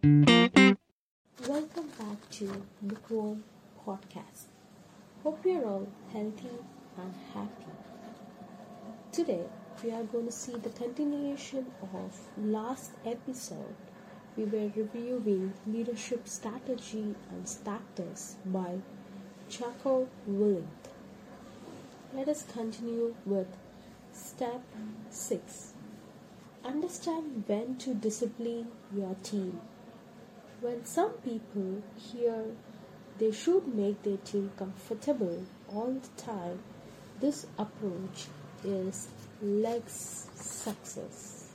Welcome back to Bookworm Podcast. Hope you're all healthy and happy. Today we are going to see the continuation of last episode. We were reviewing leadership strategy and status by Jocko Willink. Let us continue with step 6. Understand when to discipline your team. When some people hear they should make their team comfortable all the time, this approach is less success.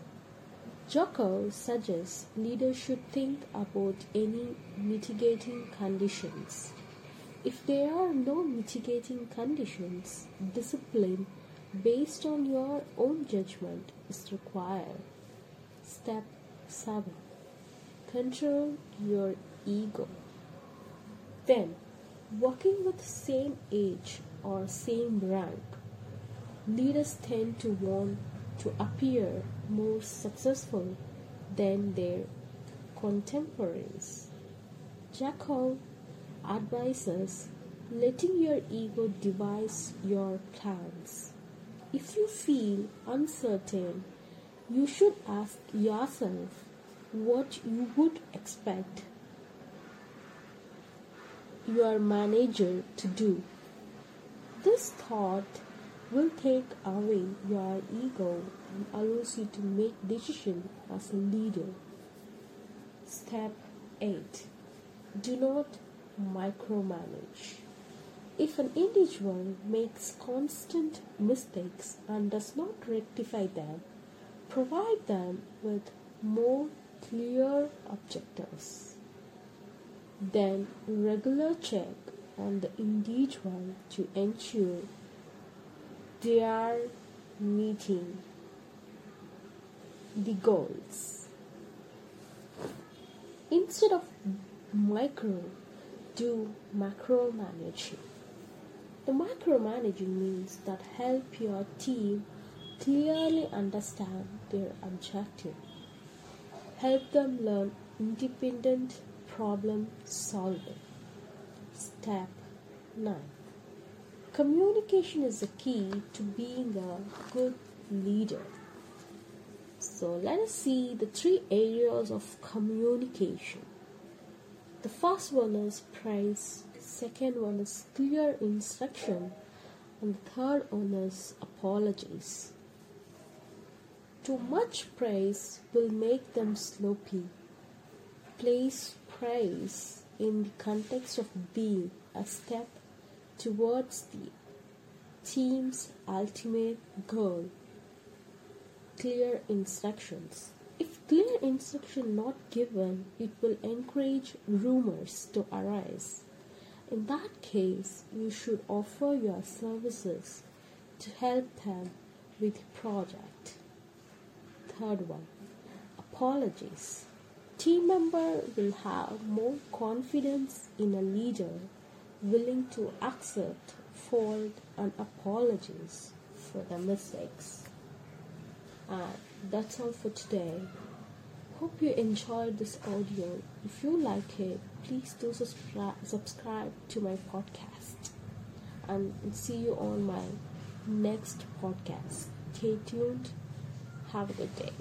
Jocko suggests leaders should think about any mitigating conditions. If there are no mitigating conditions, discipline based on your own judgment is required. Step 7 Control your ego. Then, working with same age or same rank, leaders tend to want to appear more successful than their contemporaries. Jocko advises letting your ego devise your plans. If you feel uncertain, you should ask yourself what you would expect your manager to do. This thought will take away your ego and allows you to make decisions as a leader. Step 8. Do not micromanage. If an individual makes constant mistakes and does not rectify them, provide them with more clear objectives. Then regular check on the individual to ensure they are meeting the goals. Instead of micro, do macro managing. The macro micromanaging means that help your team clearly understand their objective help them learn independent problem solving. Step 9 Communication is the key to being a good leader. So let us see the three areas of communication. The first one is praise, second one is clear instruction, and the third one is apologies. Too much praise will make them sloppy. Place praise in the context of being a step towards the team's ultimate goal. Clear instructions. If clear instruction not given, it will encourage rumors to arise. In that case, you should offer your services to help them with the project. Third one, apologies. Team member will have more confidence in a leader willing to accept fault and apologies for the mistakes. And that's all for today. Hope you enjoyed this audio. If you like it, please do subscribe to my podcast. And see you on my next podcast. Stay tuned. Have a good day.